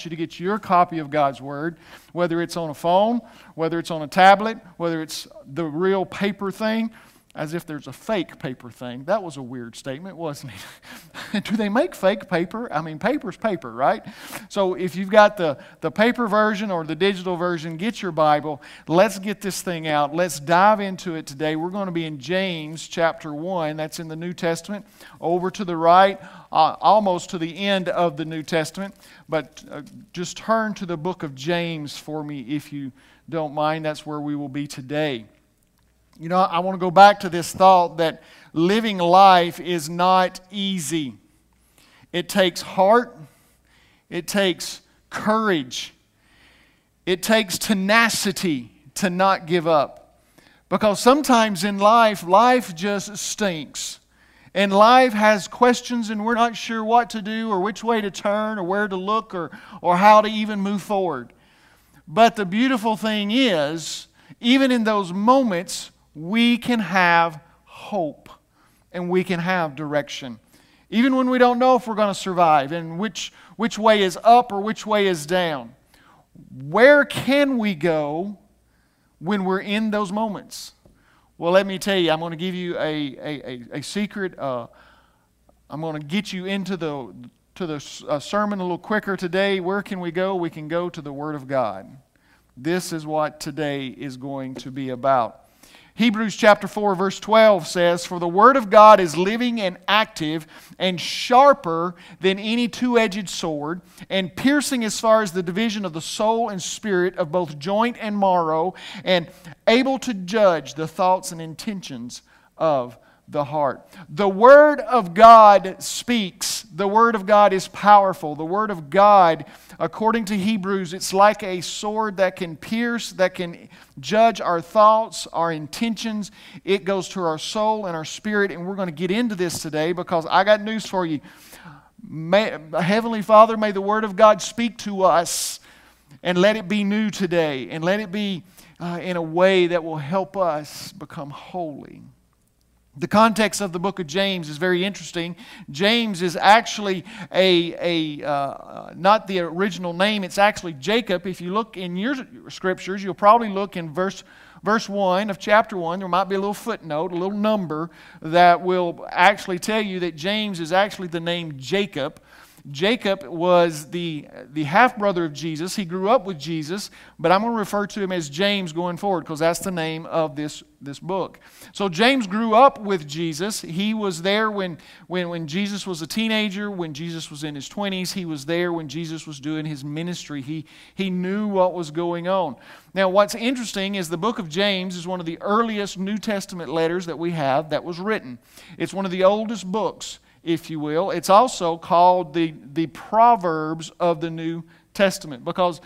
want you to get your copy of God's Word, whether it's on a phone, whether it's on a tablet, whether it's the real paper thing, as if there's a fake paper thing. That was a weird statement, wasn't it? Do they make fake paper? I mean, paper's paper, right? So if you've got the, the paper version or the digital version, get your Bible. Let's get this thing out. Let's dive into it today. We're going to be in James chapter 1. That's in the New Testament. Over to the right, uh, almost to the end of the New Testament. But uh, just turn to the book of James for me if you don't mind. That's where we will be today. You know, I want to go back to this thought that living life is not easy. It takes heart, it takes courage, it takes tenacity to not give up. Because sometimes in life, life just stinks. And life has questions, and we're not sure what to do, or which way to turn, or where to look, or, or how to even move forward. But the beautiful thing is, even in those moments, we can have hope and we can have direction. Even when we don't know if we're going to survive and which, which way is up or which way is down. Where can we go when we're in those moments? Well, let me tell you, I'm going to give you a, a, a, a secret. Uh, I'm going to get you into the, to the uh, sermon a little quicker today. Where can we go? We can go to the Word of God. This is what today is going to be about. Hebrews chapter 4, verse 12 says, For the word of God is living and active and sharper than any two edged sword, and piercing as far as the division of the soul and spirit of both joint and marrow, and able to judge the thoughts and intentions of the heart. The Word of God speaks. The Word of God is powerful. The Word of God, according to Hebrews, it's like a sword that can pierce, that can judge our thoughts, our intentions. It goes to our soul and our spirit, and we're going to get into this today because I got news for you. May, Heavenly Father, may the Word of God speak to us and let it be new today and let it be uh, in a way that will help us become holy. The context of the book of James is very interesting. James is actually a, a uh, not the original name, it's actually Jacob. If you look in your scriptures, you'll probably look in verse, verse 1 of chapter 1. There might be a little footnote, a little number that will actually tell you that James is actually the name Jacob. Jacob was the, the half brother of Jesus. He grew up with Jesus, but I'm going to refer to him as James going forward because that's the name of this, this book. So James grew up with Jesus. He was there when, when, when Jesus was a teenager, when Jesus was in his 20s. He was there when Jesus was doing his ministry. He, he knew what was going on. Now, what's interesting is the book of James is one of the earliest New Testament letters that we have that was written. It's one of the oldest books if you will. It's also called the, the Proverbs of the New Testament because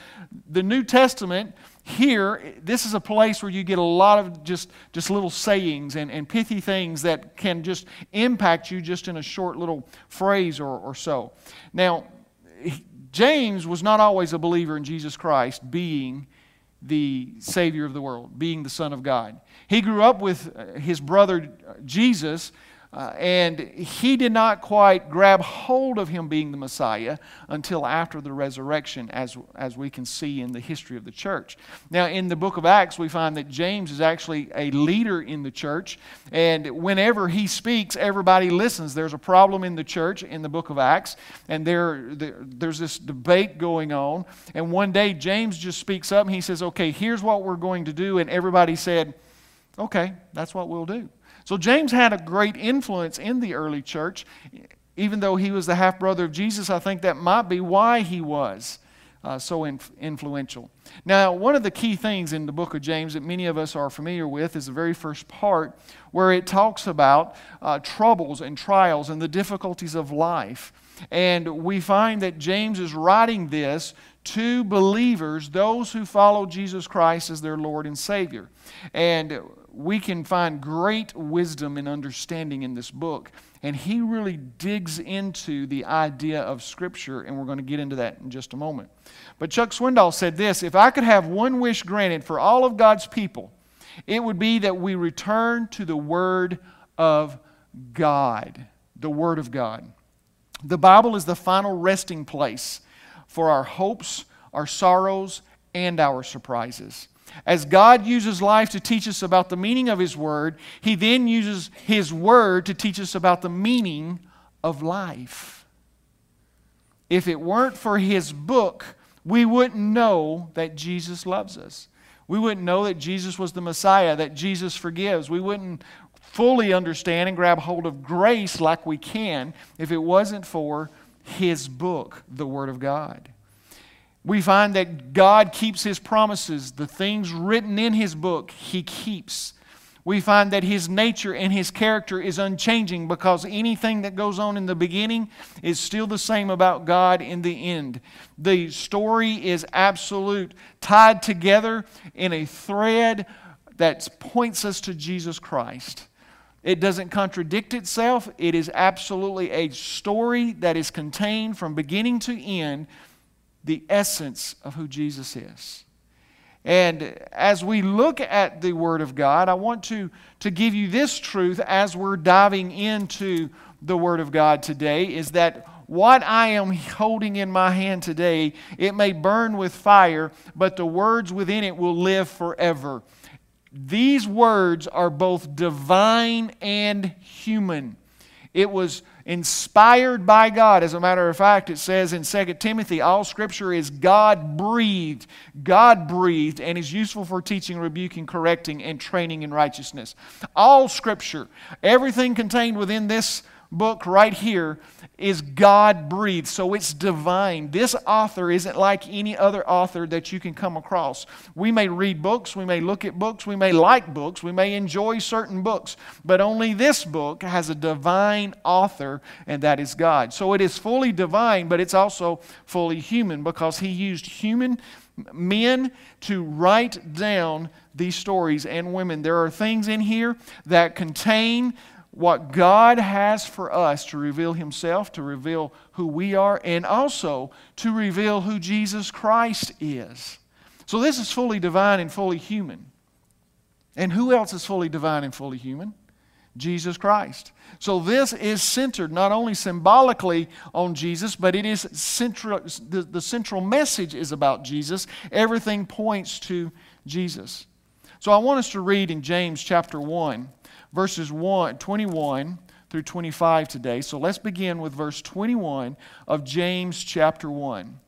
the New Testament here, this is a place where you get a lot of just, just little sayings and, and pithy things that can just impact you just in a short little phrase or, or so. Now, James was not always a believer in Jesus Christ being the Savior of the world, being the Son of God. He grew up with his brother Jesus uh, and he did not quite grab hold of him being the Messiah until after the resurrection, as, as we can see in the history of the church. Now, in the book of Acts, we find that James is actually a leader in the church, and whenever he speaks, everybody listens. There's a problem in the church in the book of Acts, and there, there there's this debate going on. And one day, James just speaks up and he says, Okay, here's what we're going to do. And everybody said, Okay, that's what we'll do. So James had a great influence in the early church. Even though he was the half brother of Jesus, I think that might be why he was uh, so inf- influential. Now, one of the key things in the book of James that many of us are familiar with is the very first part where it talks about uh, troubles and trials and the difficulties of life. And we find that James is writing this to believers, those who follow Jesus Christ as their Lord and Savior. And we can find great wisdom and understanding in this book. And he really digs into the idea of Scripture, and we're going to get into that in just a moment. But Chuck Swindoll said this If I could have one wish granted for all of God's people, it would be that we return to the Word of God. The Word of God. The Bible is the final resting place for our hopes, our sorrows, and our surprises. As God uses life to teach us about the meaning of His Word, He then uses His Word to teach us about the meaning of life. If it weren't for His book, we wouldn't know that Jesus loves us. We wouldn't know that Jesus was the Messiah, that Jesus forgives. We wouldn't fully understand and grab hold of grace like we can if it wasn't for His book, the Word of God. We find that God keeps His promises. The things written in His book, He keeps. We find that His nature and His character is unchanging because anything that goes on in the beginning is still the same about God in the end. The story is absolute, tied together in a thread that points us to Jesus Christ. It doesn't contradict itself. It is absolutely a story that is contained from beginning to end the essence of who Jesus is. And as we look at the Word of God, I want to, to give you this truth as we're diving into the Word of God today is that what I am holding in my hand today, it may burn with fire, but the words within it will live forever. These words are both divine and human. It was inspired by God. As a matter of fact, it says in 2 Timothy, all scripture is God breathed, God breathed, and is useful for teaching, rebuking, correcting, and training in righteousness. All scripture, everything contained within this book right here is God breathed, so it's divine. This author isn't like any other author that you can come across. We may read books, we may look at books, we may like books, we may enjoy certain books, but only this book has a divine author, and that is God. So it is fully divine, but it's also fully human because He used human men to write down these stories and women. There are things in here that contain what God has for us to reveal Himself, to reveal who we are, and also to reveal who Jesus Christ is. So this is fully divine and fully human. And who else is fully divine and fully human? Jesus Christ. So this is centered not only symbolically on Jesus, but it is central, the, the central message is about Jesus. Everything points to Jesus. So I want us to read in James chapter 1 verses 1, 21 through 25 today. So let's begin with verse 21 of James chapter 1.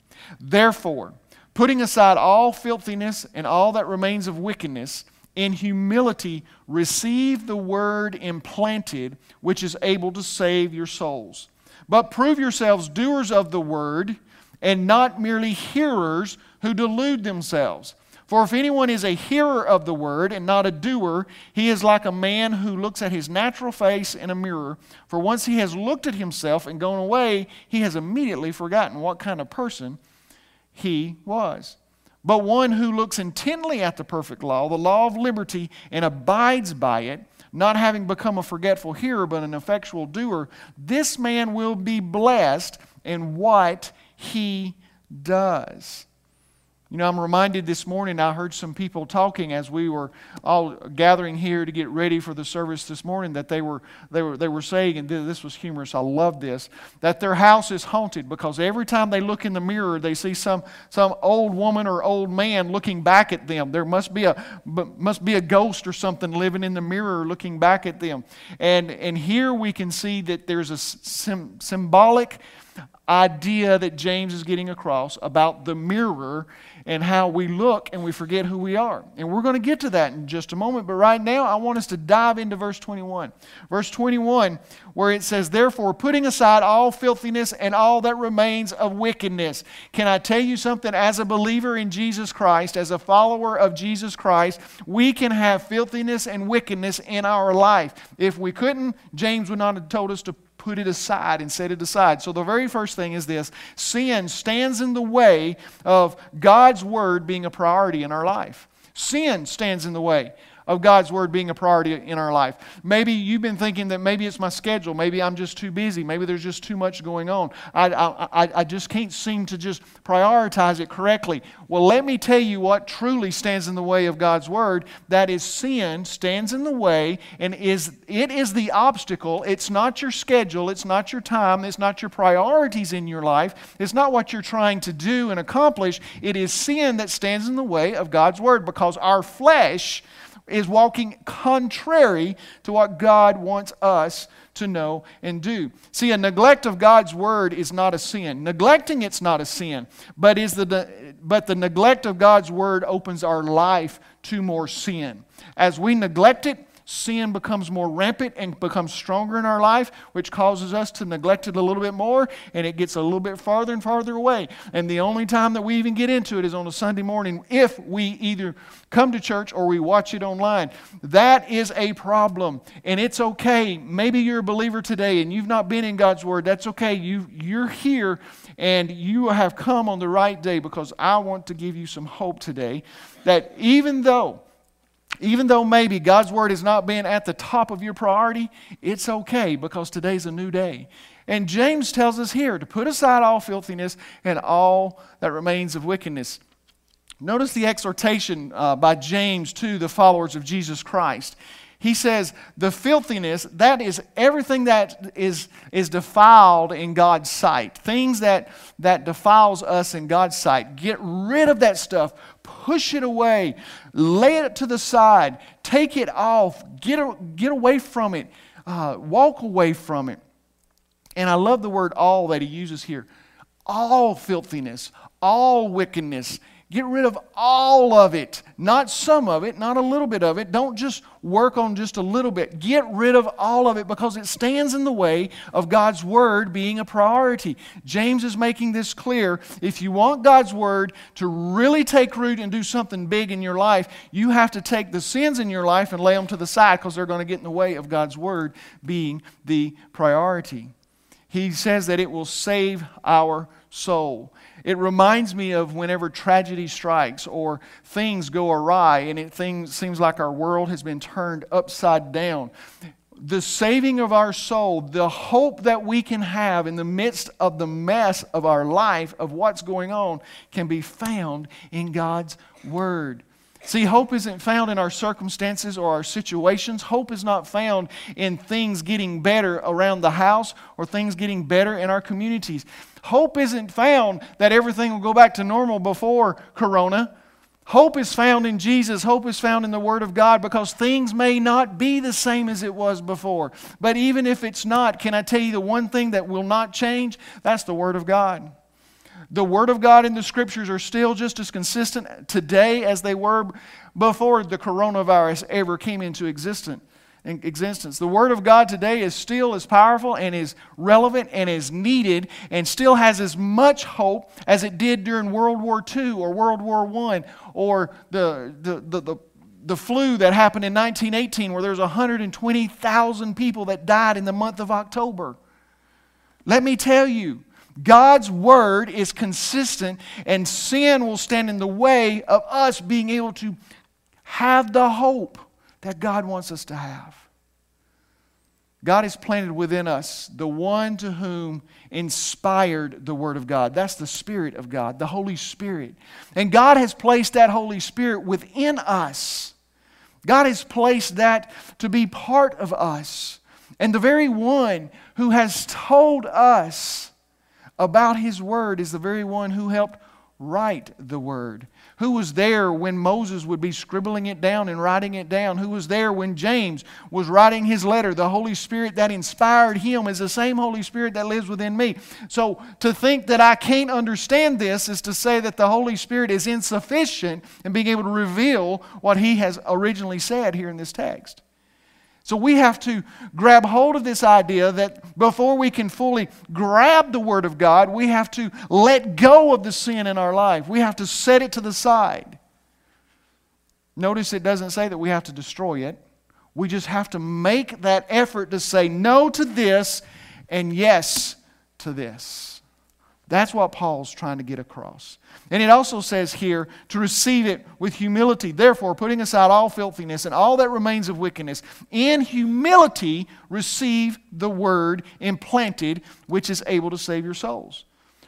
Therefore, putting aside all filthiness and all that remains of wickedness, in humility receive the word implanted, which is able to save your souls. But prove yourselves doers of the word, and not merely hearers who delude themselves. For if anyone is a hearer of the word and not a doer, he is like a man who looks at his natural face in a mirror. For once he has looked at himself and gone away, he has immediately forgotten what kind of person he was. But one who looks intently at the perfect law, the law of liberty, and abides by it, not having become a forgetful hearer, but an effectual doer, this man will be blessed in what he does. You know, I'm reminded this morning, I heard some people talking as we were all gathering here to get ready for the service this morning that they were, they were, they were saying, and this was humorous, I love this, that their house is haunted because every time they look in the mirror, they see some, some old woman or old man looking back at them. There must be, a, must be a ghost or something living in the mirror looking back at them. And, and here we can see that there's a sim, symbolic idea that James is getting across about the mirror and how we look and we forget who we are. And we're going to get to that in just a moment. But right now, I want us to dive into verse 21. Verse 21, where it says, Therefore, putting aside all filthiness and all that remains of wickedness. Can I tell you something? As a believer in Jesus Christ, as a follower of Jesus Christ, we can have filthiness and wickedness in our life. If we couldn't, James would not have told us to put it aside and set it aside. So, the very first thing is this sin stands in the way of God's word being a priority in our life. Sin stands in the way of God's Word being a priority in our life. Maybe you've been thinking that maybe it's my schedule. Maybe I'm just too busy. Maybe there's just too much going on. I, I, I just can't seem to just prioritize it correctly. Well, let me tell you what truly stands in the way of God's Word. That is sin stands in the way and is it is the obstacle. It's not your schedule. It's not your time. It's not your priorities in your life. It's not what you're trying to do and accomplish. It is sin that stands in the way of God's Word because our flesh is walking contrary to what God wants us to know and do. See, a neglect of God's word is not a sin. Neglecting it's not a sin, but is the but the neglect of God's word opens our life to more sin. As we neglect it, sin becomes more rampant and becomes stronger in our life, which causes us to neglect it a little bit more, and it gets a little bit farther and farther away. And the only time that we even get into it is on a Sunday morning if we either come to church or we watch it online. That is a problem, and it's okay. Maybe you're a believer today and you've not been in God's Word. That's okay. You, you're here and you have come on the right day because I want to give you some hope today that even though even though maybe God's word is not being at the top of your priority, it's okay because today's a new day. And James tells us here to put aside all filthiness and all that remains of wickedness. Notice the exhortation uh, by James to the followers of Jesus Christ. He says, the filthiness, that is everything that is, is defiled in God's sight. Things that, that defiles us in God's sight. Get rid of that stuff push it away, lay it to the side, take it off, get, get away from it, uh, walk away from it. And I love the word all that he uses here. All filthiness, all wickedness, Get rid of all of it, not some of it, not a little bit of it. Don't just work on just a little bit. Get rid of all of it because it stands in the way of God's Word being a priority. James is making this clear. If you want God's Word to really take root and do something big in your life, you have to take the sins in your life and lay them to the side because they're going to get in the way of God's Word being the priority. He says that it will save our soul. It reminds me of whenever tragedy strikes or things go awry and it seems like our world has been turned upside down. The saving of our soul, the hope that we can have in the midst of the mess of our life, of what's going on, can be found in God's Word. See, hope isn't found in our circumstances or our situations. Hope is not found in things getting better around the house or things getting better in our communities. Hope isn't found that everything will go back to normal before Corona. Hope is found in Jesus. Hope is found in the Word of God because things may not be the same as it was before. But even if it's not, can I tell you the one thing that will not change? That's the Word of God. The Word of God in the Scriptures are still just as consistent today as they were before the coronavirus ever came into existence. Existence. The Word of God today is still as powerful and is relevant and is needed and still has as much hope as it did during World War II or World War I or the, the, the, the the flu that happened in 1918, where there's 120,000 people that died in the month of October. Let me tell you, God's word is consistent, and sin will stand in the way of us being able to have the hope that God wants us to have. God has planted within us the one to whom inspired the Word of God. That's the Spirit of God, the Holy Spirit. And God has placed that Holy Spirit within us. God has placed that to be part of us. And the very one who has told us about His Word is the very one who helped write the Word. Who was there when Moses would be scribbling it down and writing it down? Who was there when James was writing his letter? The Holy Spirit that inspired him is the same Holy Spirit that lives within me. So to think that I can't understand this is to say that the Holy Spirit is insufficient in being able to reveal what he has originally said here in this text. So we have to grab hold of this idea that before we can fully grab the Word of God, we have to let go of the sin in our life. We have to set it to the side. Notice it doesn't say that we have to destroy it. We just have to make that effort to say no to this and yes to this. That's what Paul's trying to get across. And it also says here to receive it with humility. Therefore, putting aside all filthiness and all that remains of wickedness, in humility receive the word implanted, which is able to save your souls.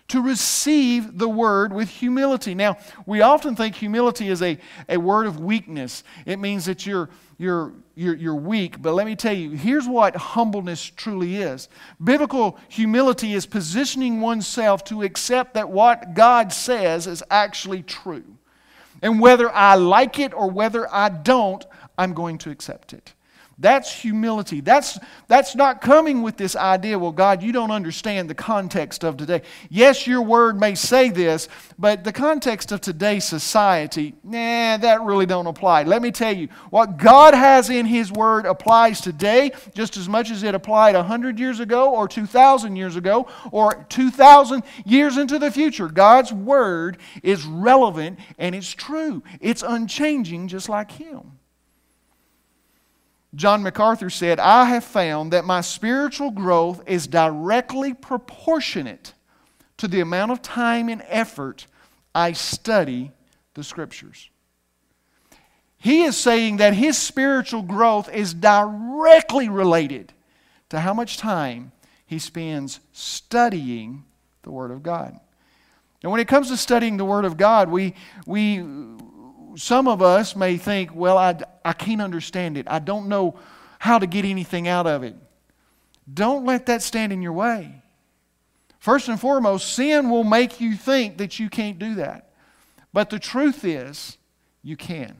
To receive the word with humility. Now, we often think humility is a, a word of weakness. It means that you're you're, you're, you're weak. But let me tell you, here's what humbleness truly is biblical humility is positioning oneself to accept that what God says is actually true. And whether I like it or whether I don't, I'm going to accept it. That's humility. That's, that's not coming with this idea, well, God, you don't understand the context of today. Yes, your word may say this, but the context of today's society, nah, that really don't apply. Let me tell you, what God has in his word applies today just as much as it applied 100 years ago or 2,000 years ago or 2,000 years into the future. God's word is relevant and it's true. It's unchanging just like him. John MacArthur said, I have found that my spiritual growth is directly proportionate to the amount of time and effort I study the Scriptures. He is saying that his spiritual growth is directly related to how much time he spends studying the Word of God. And when it comes to studying the Word of God, we, we, some of us may think, well, I, I can't understand it. I don't know how to get anything out of it. Don't let that stand in your way. First and foremost, sin will make you think that you can't do that. But the truth is, you can.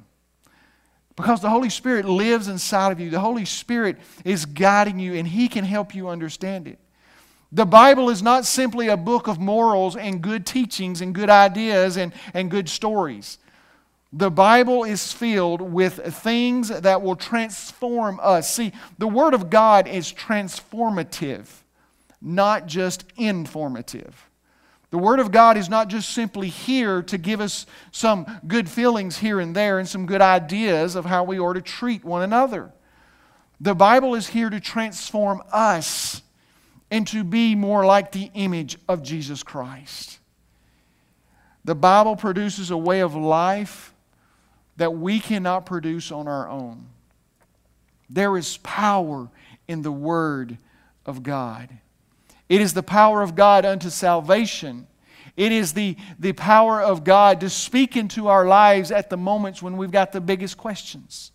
Because the Holy Spirit lives inside of you. The Holy Spirit is guiding you, and He can help you understand it. The Bible is not simply a book of morals and good teachings and good ideas and, and good stories. The Bible is filled with things that will transform us. See, the Word of God is transformative, not just informative. The Word of God is not just simply here to give us some good feelings here and there and some good ideas of how we ought to treat one another. The Bible is here to transform us and to be more like the image of Jesus Christ. The Bible produces a way of life that we cannot produce on our own. There is power in the Word of God. It is the power of God unto salvation. It is the, the power of God to speak into our lives at the moments when we've got the biggest questions.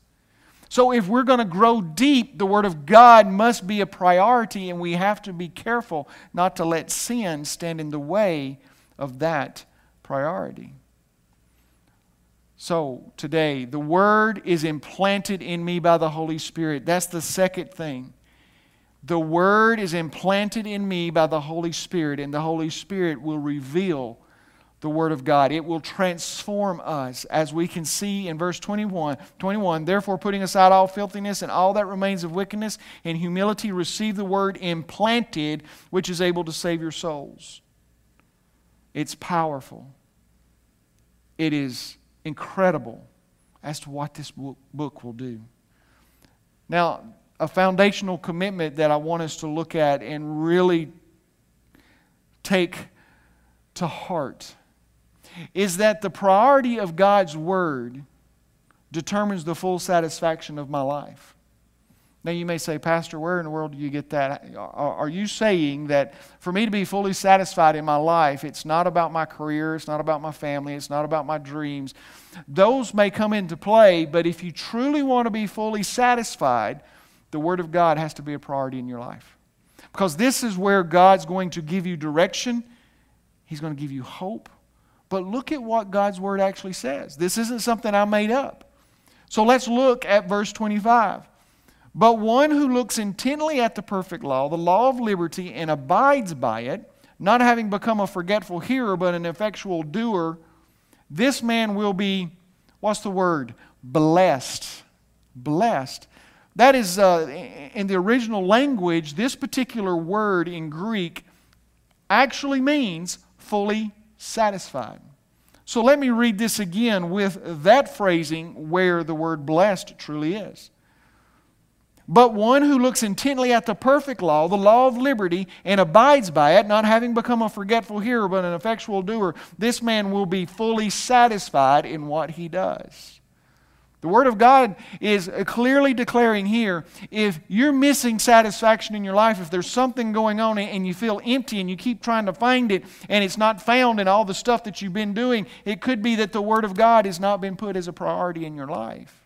So, if we're going to grow deep, the Word of God must be a priority, and we have to be careful not to let sin stand in the way of that priority. So, today, the Word is implanted in me by the Holy Spirit. That's the second thing. The Word is implanted in me by the Holy Spirit, and the Holy Spirit will reveal the Word of God. It will transform us, as we can see in verse 21. 21 Therefore, putting aside all filthiness and all that remains of wickedness, in humility receive the Word implanted, which is able to save your souls. It's powerful. It is incredible as to what this book will do. Now, a foundational commitment that I want us to look at and really take to heart is that the priority of God's Word determines the full satisfaction of my life. Now, you may say, Pastor, where in the world do you get that? Are you saying that for me to be fully satisfied in my life, it's not about my career, it's not about my family, it's not about my dreams? Those may come into play, but if you truly want to be fully satisfied, the Word of God has to be a priority in your life. Because this is where God's going to give you direction, He's going to give you hope. But look at what God's Word actually says. This isn't something I made up. So let's look at verse 25. But one who looks intently at the perfect law, the law of liberty, and abides by it, not having become a forgetful hearer, but an effectual doer, this man will be, what's the word? Blessed. Blessed. That is, uh, in the original language, this particular word in Greek actually means fully satisfied. So let me read this again with that phrasing where the word blessed truly is. But one who looks intently at the perfect law, the law of liberty, and abides by it, not having become a forgetful hearer, but an effectual doer, this man will be fully satisfied in what he does. The Word of God is clearly declaring here if you're missing satisfaction in your life, if there's something going on and you feel empty and you keep trying to find it and it's not found in all the stuff that you've been doing, it could be that the Word of God has not been put as a priority in your life.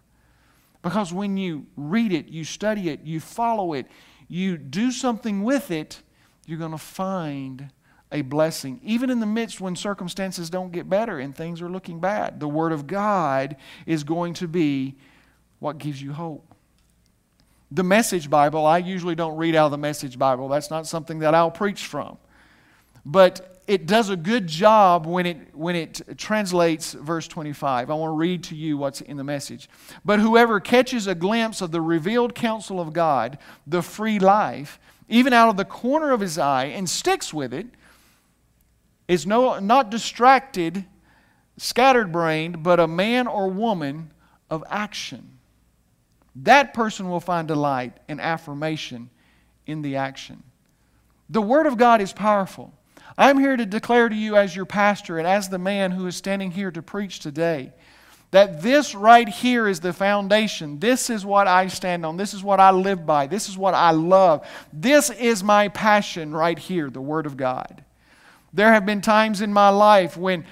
Because when you read it, you study it, you follow it, you do something with it, you're going to find a blessing, even in the midst when circumstances don't get better and things are looking bad. The Word of God is going to be what gives you hope. The Message Bible, I usually don't read out of the Message Bible. That's not something that I'll preach from. But it does a good job when it, when it translates verse 25. I want to read to you what's in the message. But whoever catches a glimpse of the revealed counsel of God, the free life, even out of the corner of his eye, and sticks with it, is no, not distracted, scattered brained, but a man or woman of action. That person will find delight and affirmation in the action. The Word of God is powerful. I'm here to declare to you, as your pastor and as the man who is standing here to preach today, that this right here is the foundation. This is what I stand on. This is what I live by. This is what I love. This is my passion right here, the Word of God. There have been times in my life when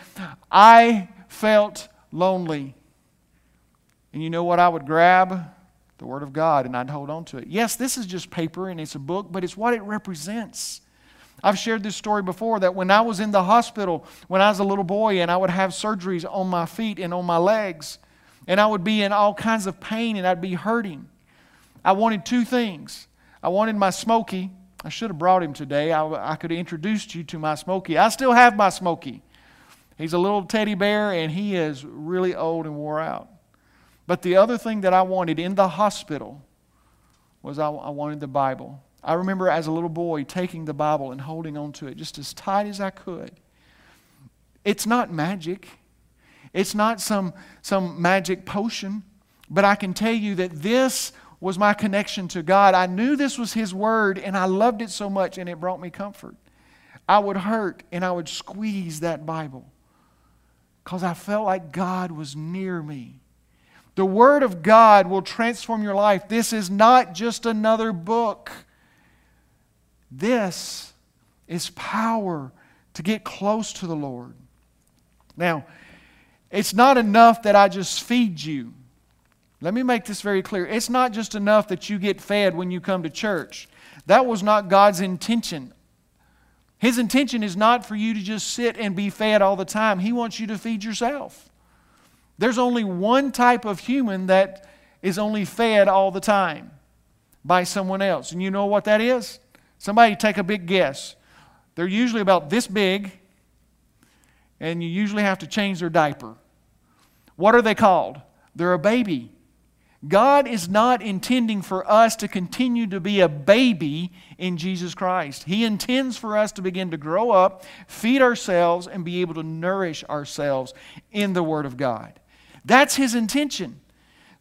I felt lonely. And you know what I would grab? The Word of God, and I'd hold on to it. Yes, this is just paper and it's a book, but it's what it represents. I've shared this story before that when I was in the hospital when I was a little boy and I would have surgeries on my feet and on my legs, and I would be in all kinds of pain and I'd be hurting. I wanted two things. I wanted my Smokey. I should have brought him today. I, I could have introduced you to my Smokey. I still have my Smokey. He's a little teddy bear and he is really old and wore out. But the other thing that I wanted in the hospital was I, I wanted the Bible. I remember as a little boy taking the Bible and holding on to it just as tight as I could. It's not magic, it's not some, some magic potion, but I can tell you that this was my connection to God. I knew this was His Word, and I loved it so much, and it brought me comfort. I would hurt and I would squeeze that Bible because I felt like God was near me. The Word of God will transform your life. This is not just another book. This is power to get close to the Lord. Now, it's not enough that I just feed you. Let me make this very clear. It's not just enough that you get fed when you come to church. That was not God's intention. His intention is not for you to just sit and be fed all the time. He wants you to feed yourself. There's only one type of human that is only fed all the time by someone else. And you know what that is? Somebody take a big guess. They're usually about this big, and you usually have to change their diaper. What are they called? They're a baby. God is not intending for us to continue to be a baby in Jesus Christ. He intends for us to begin to grow up, feed ourselves, and be able to nourish ourselves in the Word of God. That's His intention.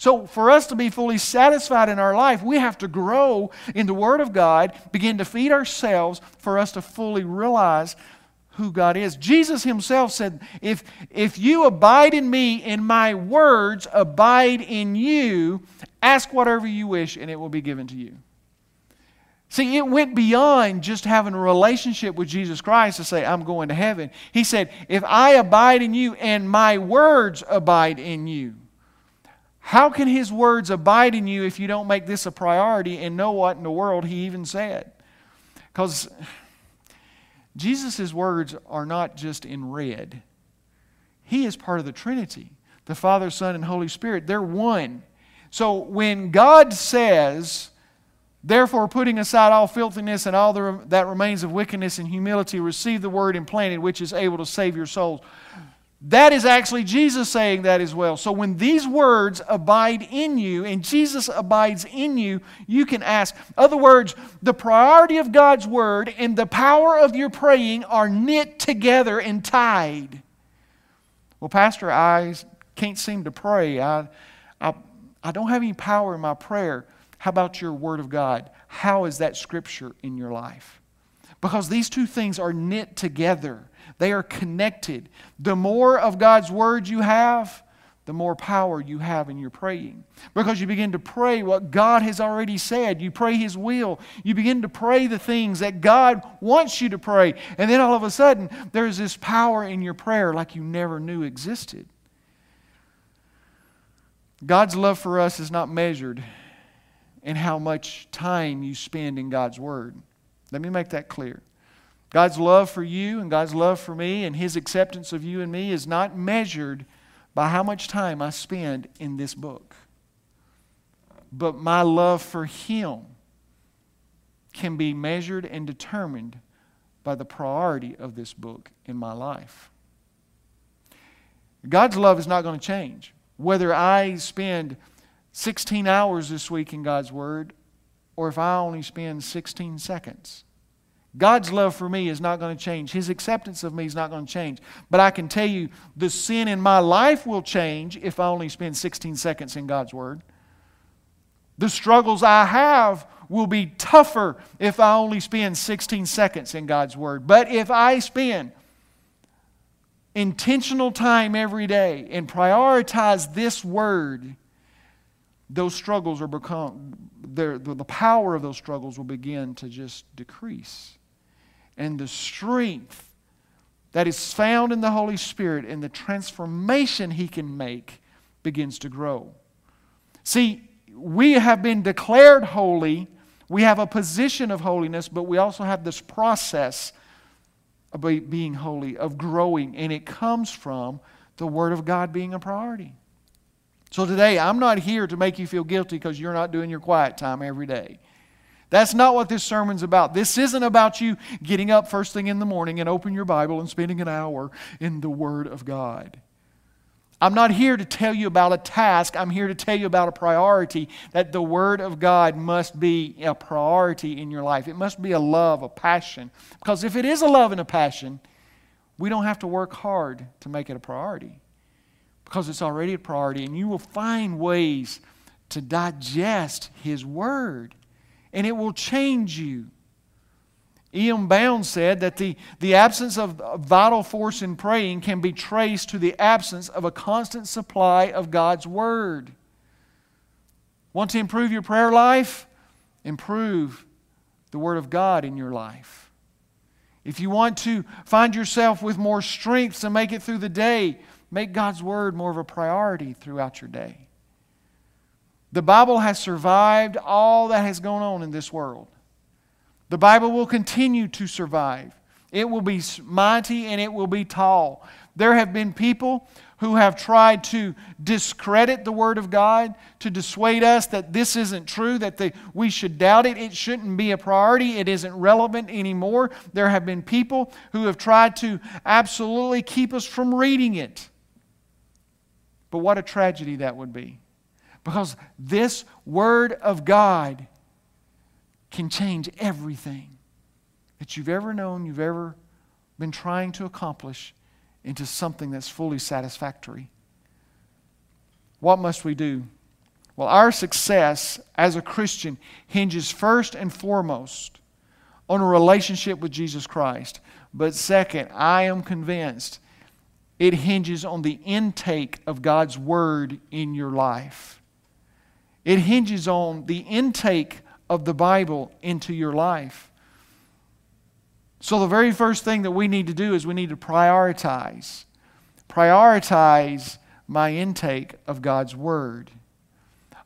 So, for us to be fully satisfied in our life, we have to grow in the Word of God, begin to feed ourselves for us to fully realize who God is. Jesus Himself said, If, if you abide in me and my words abide in you, ask whatever you wish and it will be given to you. See, it went beyond just having a relationship with Jesus Christ to say, I'm going to heaven. He said, If I abide in you and my words abide in you, how can his words abide in you if you don't make this a priority and know what in the world he even said? Because Jesus' words are not just in red, he is part of the Trinity the Father, Son, and Holy Spirit. They're one. So when God says, Therefore, putting aside all filthiness and all the, that remains of wickedness and humility, receive the word implanted, which is able to save your souls. That is actually Jesus saying that as well. So when these words abide in you and Jesus abides in you, you can ask. Other words, the priority of God's word and the power of your praying are knit together and tied. Well, Pastor, I can't seem to pray. I, I, I don't have any power in my prayer. How about your Word of God? How is that Scripture in your life? Because these two things are knit together, they are connected. The more of God's Word you have, the more power you have in your praying. Because you begin to pray what God has already said. You pray His will. You begin to pray the things that God wants you to pray. And then all of a sudden, there's this power in your prayer like you never knew existed. God's love for us is not measured in how much time you spend in God's Word. Let me make that clear. God's love for you and God's love for me and His acceptance of you and me is not measured by how much time I spend in this book. But my love for Him can be measured and determined by the priority of this book in my life. God's love is not going to change. Whether I spend 16 hours this week in God's Word or if I only spend 16 seconds. God's love for me is not going to change. His acceptance of me is not going to change. But I can tell you the sin in my life will change if I only spend 16 seconds in God's Word. The struggles I have will be tougher if I only spend 16 seconds in God's Word. But if I spend intentional time every day and prioritize this Word, those struggles are become, the power of those struggles will begin to just decrease and the strength that is found in the Holy Spirit and the transformation He can make begins to grow. See, we have been declared holy. We have a position of holiness, but we also have this process of being holy, of growing, and it comes from the Word of God being a priority. So today, I'm not here to make you feel guilty because you're not doing your quiet time every day. That's not what this sermon's about. This isn't about you getting up first thing in the morning and opening your Bible and spending an hour in the Word of God. I'm not here to tell you about a task. I'm here to tell you about a priority that the Word of God must be a priority in your life. It must be a love, a passion. Because if it is a love and a passion, we don't have to work hard to make it a priority because it's already a priority. And you will find ways to digest His Word and it will change you. E.M. Bounds said that the, the absence of vital force in praying can be traced to the absence of a constant supply of God's Word. Want to improve your prayer life? Improve the Word of God in your life. If you want to find yourself with more strength to make it through the day, make God's Word more of a priority throughout your day. The Bible has survived all that has gone on in this world. The Bible will continue to survive. It will be mighty and it will be tall. There have been people who have tried to discredit the Word of God, to dissuade us that this isn't true, that the, we should doubt it. It shouldn't be a priority. It isn't relevant anymore. There have been people who have tried to absolutely keep us from reading it. But what a tragedy that would be. Because this Word of God can change everything that you've ever known, you've ever been trying to accomplish into something that's fully satisfactory. What must we do? Well, our success as a Christian hinges first and foremost on a relationship with Jesus Christ. But second, I am convinced it hinges on the intake of God's Word in your life. It hinges on the intake of the Bible into your life. So, the very first thing that we need to do is we need to prioritize. Prioritize my intake of God's Word.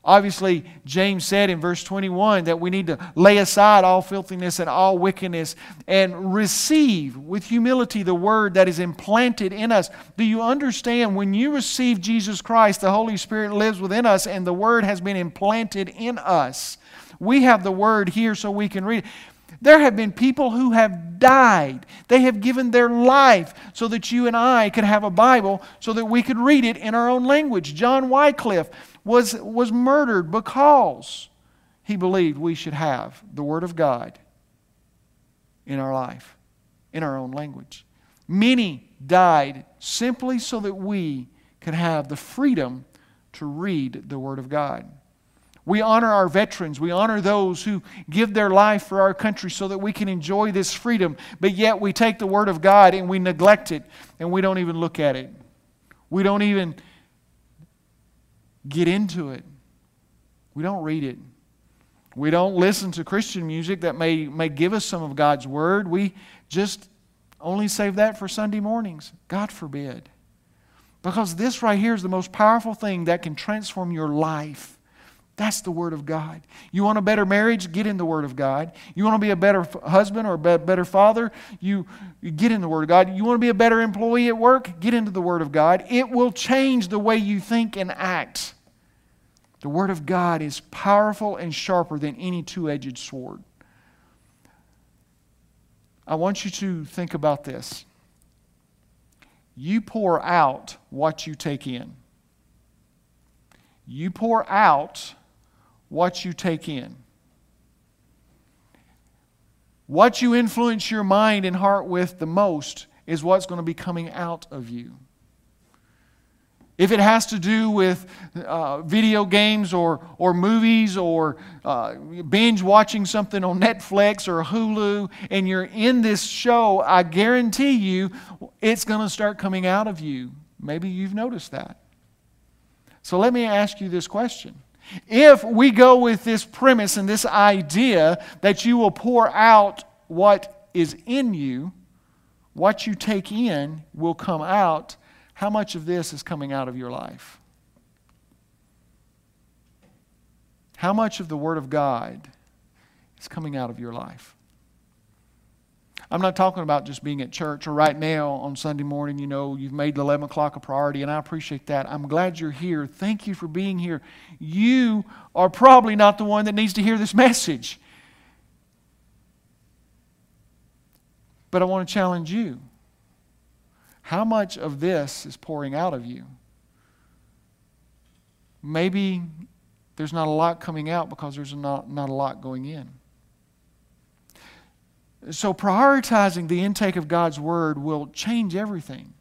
Obviously, James said in verse 21 that we need to lay aside all filthiness and all wickedness and receive with humility the word that is implanted in us. Do you understand? When you receive Jesus Christ, the Holy Spirit lives within us and the word has been implanted in us. We have the word here so we can read it. There have been people who have died. They have given their life so that you and I could have a Bible so that we could read it in our own language. John Wycliffe was, was murdered because he believed we should have the Word of God in our life, in our own language. Many died simply so that we could have the freedom to read the Word of God. We honor our veterans. We honor those who give their life for our country so that we can enjoy this freedom. But yet we take the Word of God and we neglect it and we don't even look at it. We don't even get into it. We don't read it. We don't listen to Christian music that may, may give us some of God's Word. We just only save that for Sunday mornings. God forbid. Because this right here is the most powerful thing that can transform your life. That's the Word of God. You want a better marriage? Get in the Word of God. You want to be a better husband or a better father? You, you get in the Word of God. You want to be a better employee at work? Get into the Word of God. It will change the way you think and act. The Word of God is powerful and sharper than any two edged sword. I want you to think about this. You pour out what you take in. You pour out what you take in. What you influence your mind and heart with the most is what's going to be coming out of you. If it has to do with uh, video games or, or movies or uh, binge watching something on Netflix or Hulu, and you're in this show, I guarantee you it's going to start coming out of you. Maybe you've noticed that. So let me ask you this question. If we go with this premise and this idea that you will pour out what is in you, what you take in will come out how much of this is coming out of your life? How much of the Word of God is coming out of your life? I'm not talking about just being at church or right now on Sunday morning, you know, you've made the 11 o'clock a priority, and I appreciate that. I'm glad you're here. Thank you for being here. You are probably not the one that needs to hear this message. But I want to challenge you. How much of this is pouring out of you? Maybe there's not a lot coming out because there's not, not a lot going in. So, prioritizing the intake of God's Word will change everything.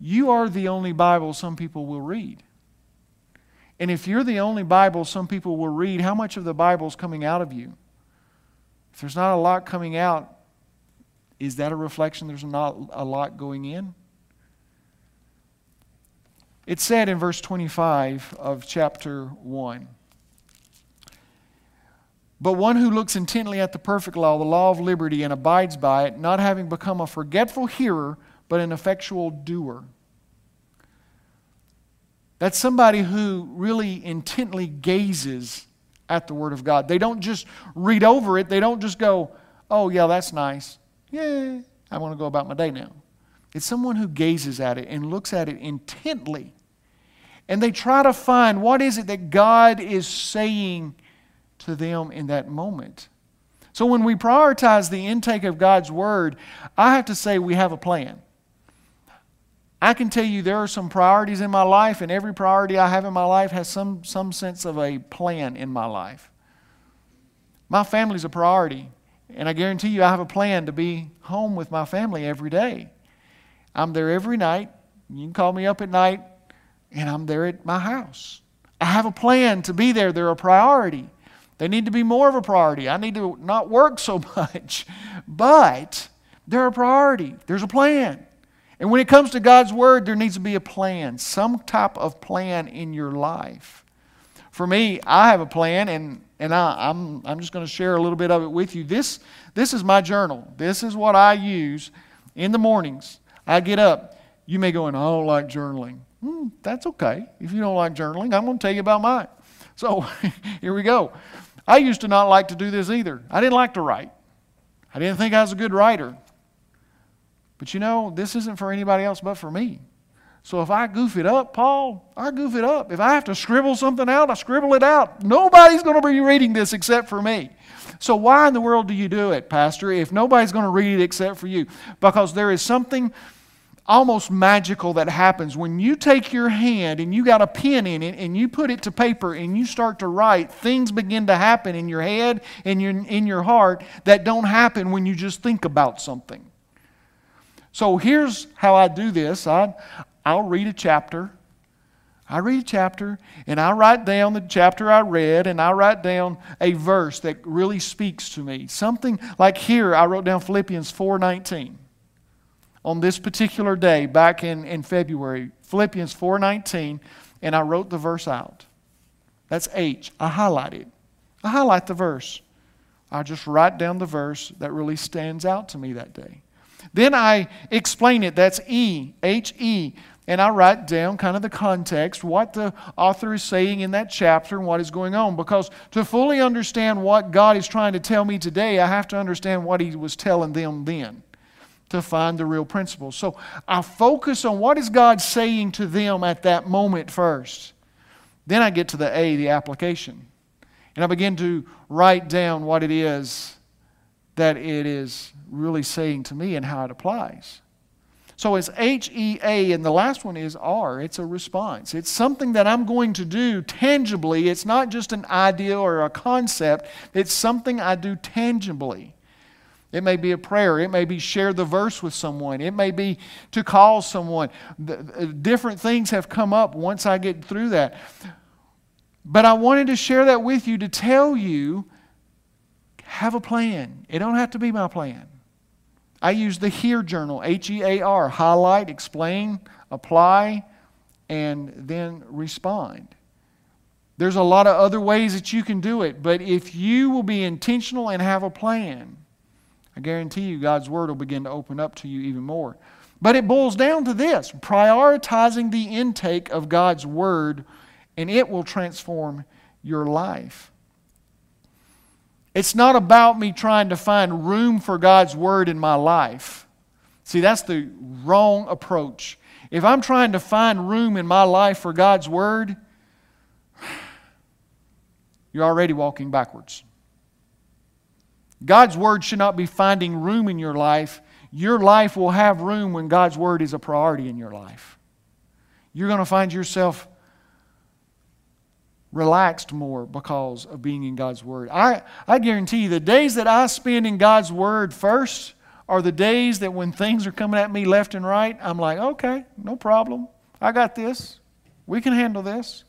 You are the only Bible some people will read. And if you're the only Bible some people will read, how much of the Bible is coming out of you? If there's not a lot coming out, is that a reflection there's not a lot going in? It said in verse 25 of chapter 1 But one who looks intently at the perfect law, the law of liberty, and abides by it, not having become a forgetful hearer, but an effectual doer. That's somebody who really intently gazes at the Word of God. They don't just read over it, they don't just go, oh, yeah, that's nice. Yeah, I want to go about my day now. It's someone who gazes at it and looks at it intently. And they try to find what is it that God is saying to them in that moment. So when we prioritize the intake of God's Word, I have to say we have a plan. I can tell you there are some priorities in my life, and every priority I have in my life has some, some sense of a plan in my life. My family's a priority. And I guarantee you, I have a plan to be home with my family every day. I'm there every night. You can call me up at night, and I'm there at my house. I have a plan to be there. They're a priority. They need to be more of a priority. I need to not work so much, but they're a priority. There's a plan. And when it comes to God's Word, there needs to be a plan, some type of plan in your life. For me, I have a plan, and and I, am I'm, I'm just going to share a little bit of it with you. This, this is my journal. This is what I use in the mornings. I get up. You may go, and I don't like journaling. Hmm, that's okay. If you don't like journaling, I'm going to tell you about mine. So here we go. I used to not like to do this either. I didn't like to write. I didn't think I was a good writer. But you know, this isn't for anybody else but for me. So if I goof it up, Paul, I goof it up. If I have to scribble something out, I scribble it out. Nobody's going to be reading this except for me. So why in the world do you do it, Pastor, if nobody's going to read it except for you? Because there is something almost magical that happens when you take your hand and you got a pen in it and you put it to paper and you start to write things begin to happen in your head and your, in your heart that don't happen when you just think about something so here's how i do this I, I'll read a chapter. I read a chapter and I write down the chapter I read and I write down a verse that really speaks to me. Something like here, I wrote down Philippians 4:19. On this particular day, back in, in February, Philippians 4:19, and I wrote the verse out. That's H. I highlight it. I highlight the verse. I just write down the verse that really stands out to me that day. Then I explain it. That's E, H E. And I write down kind of the context, what the author is saying in that chapter and what is going on. Because to fully understand what God is trying to tell me today, I have to understand what He was telling them then to find the real principles. So I focus on what is God saying to them at that moment first. Then I get to the A, the application. And I begin to write down what it is that it is really saying to me and how it applies. So it's H E A, and the last one is R. It's a response. It's something that I'm going to do tangibly. It's not just an idea or a concept, it's something I do tangibly. It may be a prayer. It may be share the verse with someone. It may be to call someone. Different things have come up once I get through that. But I wanted to share that with you to tell you have a plan. It don't have to be my plan. I use the HEAR journal, H E A R, highlight, explain, apply, and then respond. There's a lot of other ways that you can do it, but if you will be intentional and have a plan, I guarantee you God's Word will begin to open up to you even more. But it boils down to this prioritizing the intake of God's Word, and it will transform your life. It's not about me trying to find room for God's Word in my life. See, that's the wrong approach. If I'm trying to find room in my life for God's Word, you're already walking backwards. God's Word should not be finding room in your life. Your life will have room when God's Word is a priority in your life. You're going to find yourself relaxed more because of being in God's Word. I, I guarantee you, the days that I spend in God's Word first are the days that when things are coming at me left and right, I'm like, okay, no problem. I got this. We can handle this.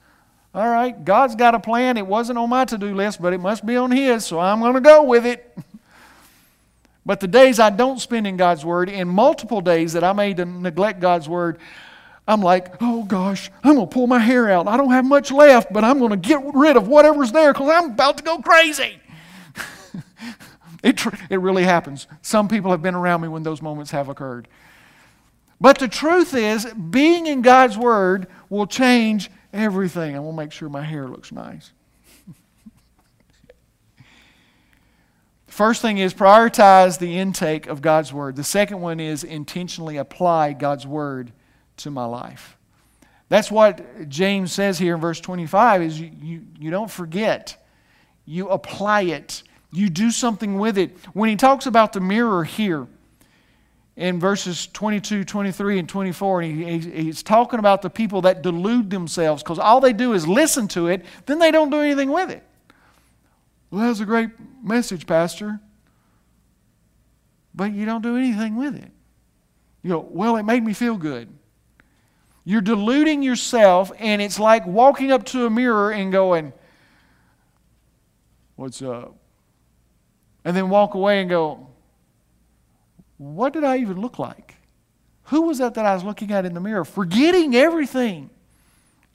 All right, God's got a plan. It wasn't on my to do list, but it must be on His, so I'm going to go with it. but the days I don't spend in God's Word, in multiple days that I may neglect God's Word, I'm like, oh gosh, I'm going to pull my hair out. I don't have much left, but I'm going to get rid of whatever's there because I'm about to go crazy. it, tr- it really happens. Some people have been around me when those moments have occurred. But the truth is, being in God's Word will change everything. I to make sure my hair looks nice. First thing is prioritize the intake of God's Word. The second one is intentionally apply God's Word to my life. That's what James says here in verse 25 is you, you, you don't forget. You apply it. You do something with it. When he talks about the mirror here, in verses 22, 23, and 24, and he, he's talking about the people that delude themselves because all they do is listen to it, then they don't do anything with it. Well, that's a great message, Pastor. But you don't do anything with it. You go, well, it made me feel good. You're deluding yourself, and it's like walking up to a mirror and going, What's up? And then walk away and go, What did I even look like? Who was that that I was looking at in the mirror? Forgetting everything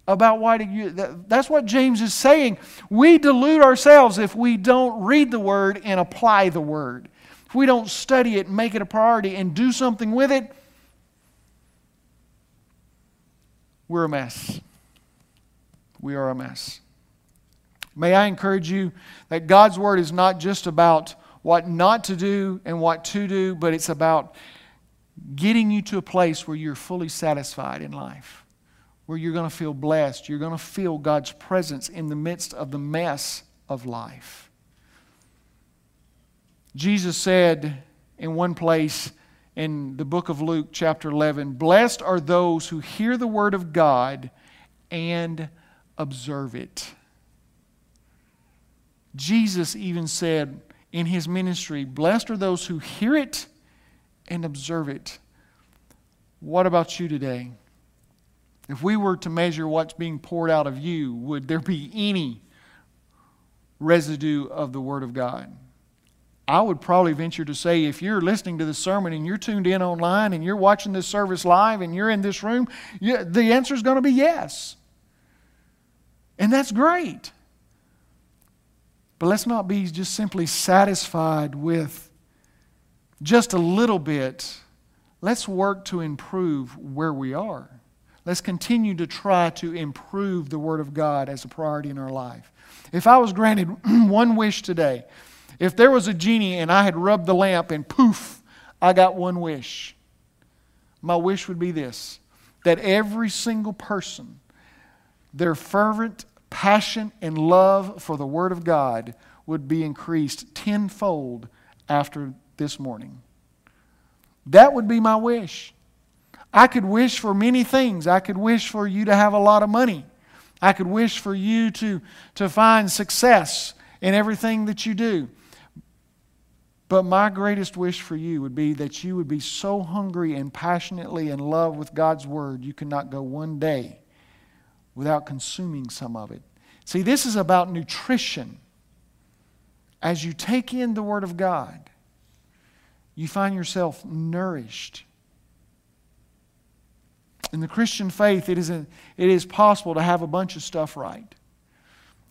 about why did you that, that's what James is saying. We delude ourselves if we don't read the word and apply the word. If we don't study it, make it a priority and do something with it, we're a mess. We are a mess. May I encourage you that God's Word is not just about what not to do and what to do, but it's about getting you to a place where you're fully satisfied in life, where you're going to feel blessed. You're going to feel God's presence in the midst of the mess of life. Jesus said in one place, in the book of Luke, chapter 11 Blessed are those who hear the word of God and observe it. Jesus even said in his ministry, Blessed are those who hear it and observe it. What about you today? if we were to measure what's being poured out of you, would there be any residue of the Word of God? I would probably venture to say if you're listening to this sermon and you're tuned in online and you're watching this service live and you're in this room, you, the answer is going to be yes. And that's great. But let's not be just simply satisfied with just a little bit. Let's work to improve where we are. Let's continue to try to improve the Word of God as a priority in our life. If I was granted one wish today, if there was a genie and I had rubbed the lamp and poof, I got one wish, my wish would be this that every single person, their fervent passion and love for the Word of God would be increased tenfold after this morning. That would be my wish. I could wish for many things. I could wish for you to have a lot of money. I could wish for you to, to find success in everything that you do. But my greatest wish for you would be that you would be so hungry and passionately in love with God's Word, you could not go one day without consuming some of it. See, this is about nutrition. As you take in the Word of God, you find yourself nourished. In the Christian faith, it is, a, it is possible to have a bunch of stuff right.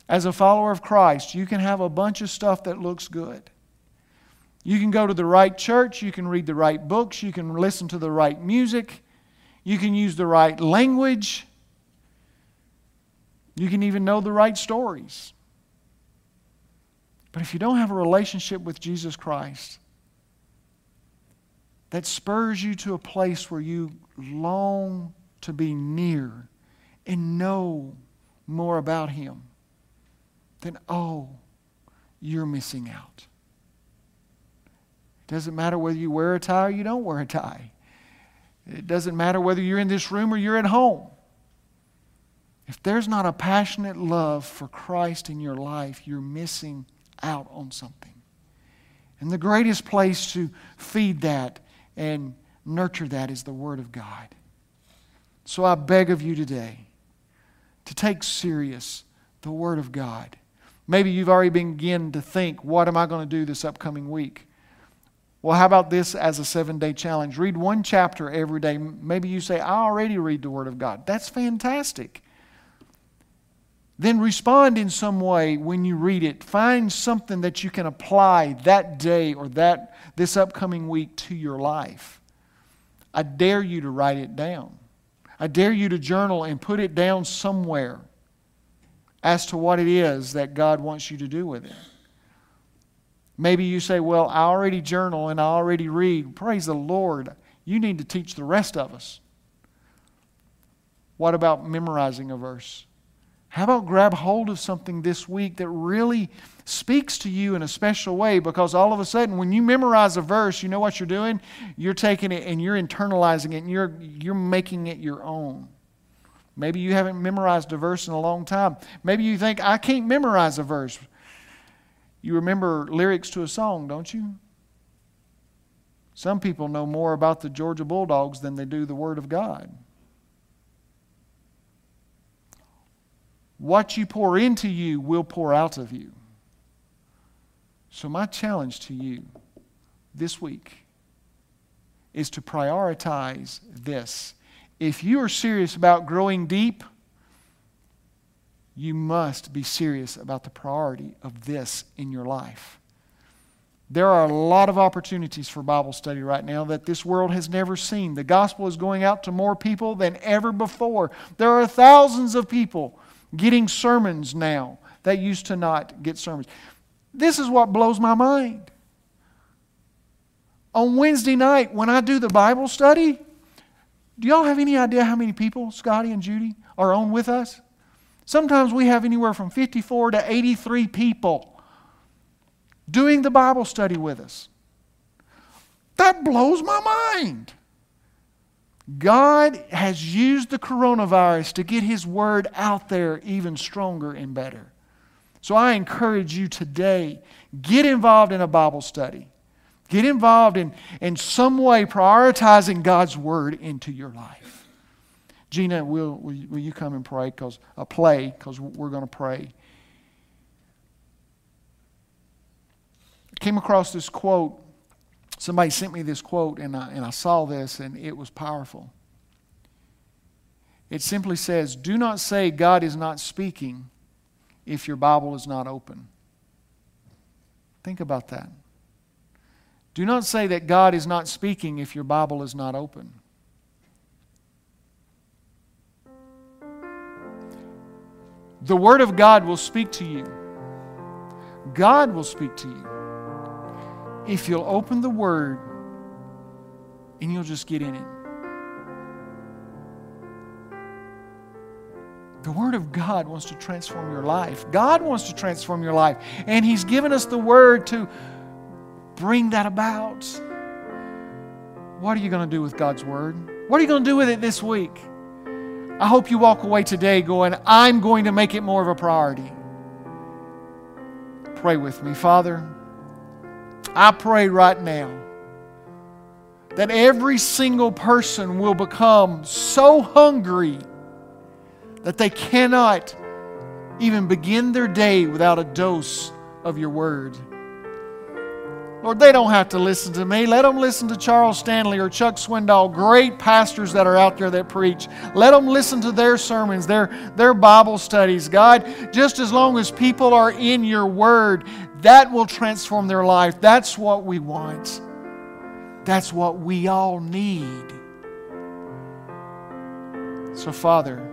As a follower of Christ, you can have a bunch of stuff that looks good. You can go to the right church, you can read the right books, you can listen to the right music, you can use the right language, you can even know the right stories. But if you don't have a relationship with Jesus Christ that spurs you to a place where you long to be near and know more about Him, then oh, you're missing out. It doesn't matter whether you wear a tie or you don't wear a tie. It doesn't matter whether you're in this room or you're at home. If there's not a passionate love for Christ in your life, you're missing out on something. And the greatest place to feed that and nurture that is the Word of God. So I beg of you today to take serious the Word of God. Maybe you've already begun to think, what am I going to do this upcoming week? Well, how about this as a seven day challenge? Read one chapter every day. Maybe you say, I already read the Word of God. That's fantastic then respond in some way when you read it. Find something that you can apply that day or that this upcoming week to your life. I dare you to write it down. I dare you to journal and put it down somewhere as to what it is that God wants you to do with it. Maybe you say, Well, I already journal and I already read. Praise the Lord. You need to teach the rest of us. What about memorizing a verse? How about grab hold of something this week that really speaks to you in a special way? Because all of a sudden, when you memorize a verse, you know what you're doing? You're taking it and you're internalizing it and you're, you're making it your own. Maybe you haven't memorized a verse in a long time. Maybe you think, I can't memorize a verse. You remember lyrics to a song, don't you? Some people know more about the Georgia Bulldogs than they do the Word of God. What you pour into you will pour out of you. So, my challenge to you this week is to prioritize this. If you are serious about growing deep, you must be serious about the priority of this in your life. There are a lot of opportunities for Bible study right now that this world has never seen. The gospel is going out to more people than ever before. There are thousands of people getting sermons now that used to not get sermons. This is what blows my mind. On Wednesday night, when I do the Bible study, do y'all have any idea how many people, Scotty and Judy, are on with us? Sometimes we have anywhere from 54 to 83 people doing the Bible study with us. That blows my mind. God has used the coronavirus to get His word out there even stronger and better. So I encourage you today get involved in a Bible study. Get involved in, in some way prioritizing God's word into your life. Gina, will, will, you, come and pray? Because a uh, play, because we're going to pray. I came across this quote. Somebody sent me this quote, and I, and I saw this, and it was powerful. It simply says, Do not say God is not speaking if your Bible is not open. Think about that. Do not say that God is not speaking if your Bible is not open. The Word of God will speak to you. God will speak to you if you'll open the Word and you'll just get in it. The Word of God wants to transform your life. God wants to transform your life. And He's given us the Word to bring that about. What are you going to do with God's Word? What are you going to do with it this week? I hope you walk away today going, I'm going to make it more of a priority. Pray with me. Father, I pray right now that every single person will become so hungry that they cannot even begin their day without a dose of your word. Lord, they don't have to listen to me. Let them listen to Charles Stanley or Chuck Swindoll, great pastors that are out there that preach. Let them listen to their sermons, their, their Bible studies. God, just as long as people are in your word, that will transform their life. That's what we want. That's what we all need. So, Father,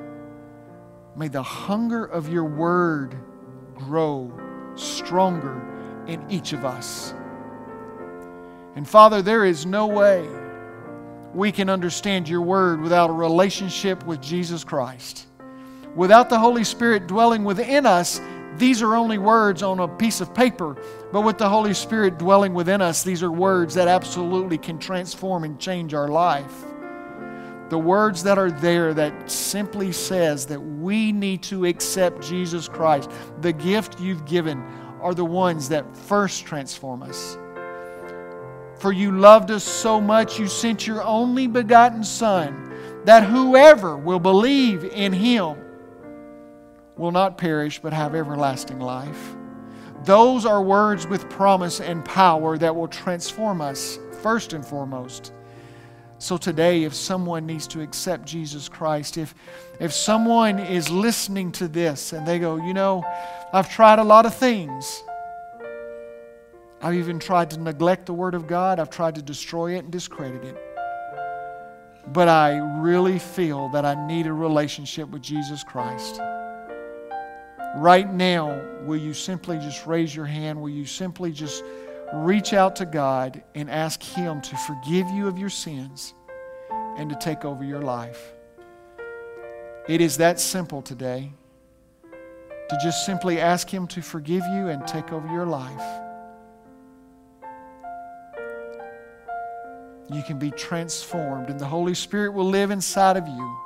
May the hunger of your word grow stronger in each of us. And Father, there is no way we can understand your word without a relationship with Jesus Christ. Without the Holy Spirit dwelling within us, these are only words on a piece of paper. But with the Holy Spirit dwelling within us, these are words that absolutely can transform and change our life the words that are there that simply says that we need to accept Jesus Christ, the gift you've given, are the ones that first transform us. For you loved us so much, you sent your only begotten Son, that whoever will believe in him will not perish but have everlasting life. Those are words with promise and power that will transform us, first and foremost. So today, if someone needs to accept Jesus Christ, if, if someone is listening to this and they go, you know, I've tried a lot of things. I've even tried to neglect the Word of God, I've tried to destroy it and discredit it. But I really feel that I need a relationship with Jesus Christ. Right now, will you simply just raise your hand? Will you simply just reach out to God and ask Him to forgive you of your sins and to take over your life. It is that simple today to just simply ask Him to forgive you and take over your life. You can be transformed, and the Holy Spirit will live inside of you,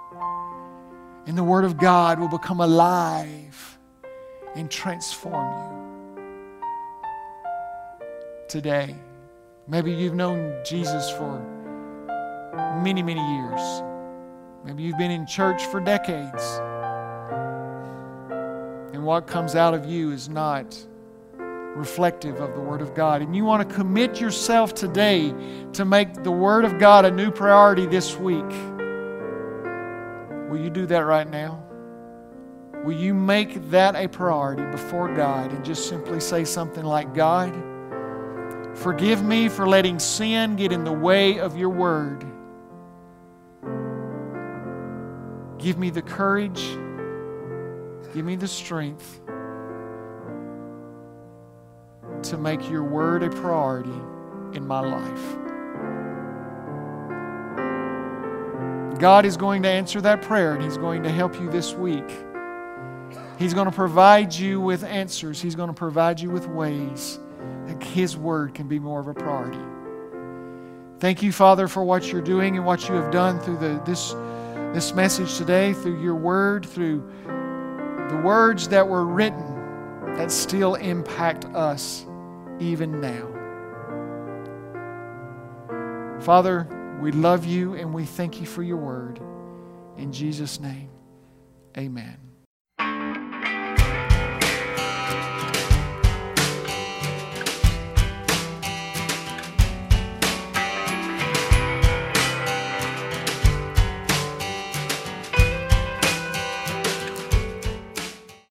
and the Word of God will become alive and transform you today. Maybe you've known Jesus for many, many years. Maybe you've been in church for decades. And what comes out of you is not reflective of the Word of God. And you want to commit yourself today to make the Word of God a new priority this week. Will you do that right now? Will you make that a priority before God and just simply say something like, God, Forgive me for letting sin get in the way of your word. Give me the courage, give me the strength to make your word a priority in my life. God is going to answer that prayer and He's going to help you this week. He's going to provide you with answers, He's going to provide you with ways. His word can be more of a priority. Thank you, Father, for what you're doing and what you have done through the, this, this message today, through your word, through the words that were written that still impact us even now. Father, we love you and we thank you for your word. In Jesus' name, amen.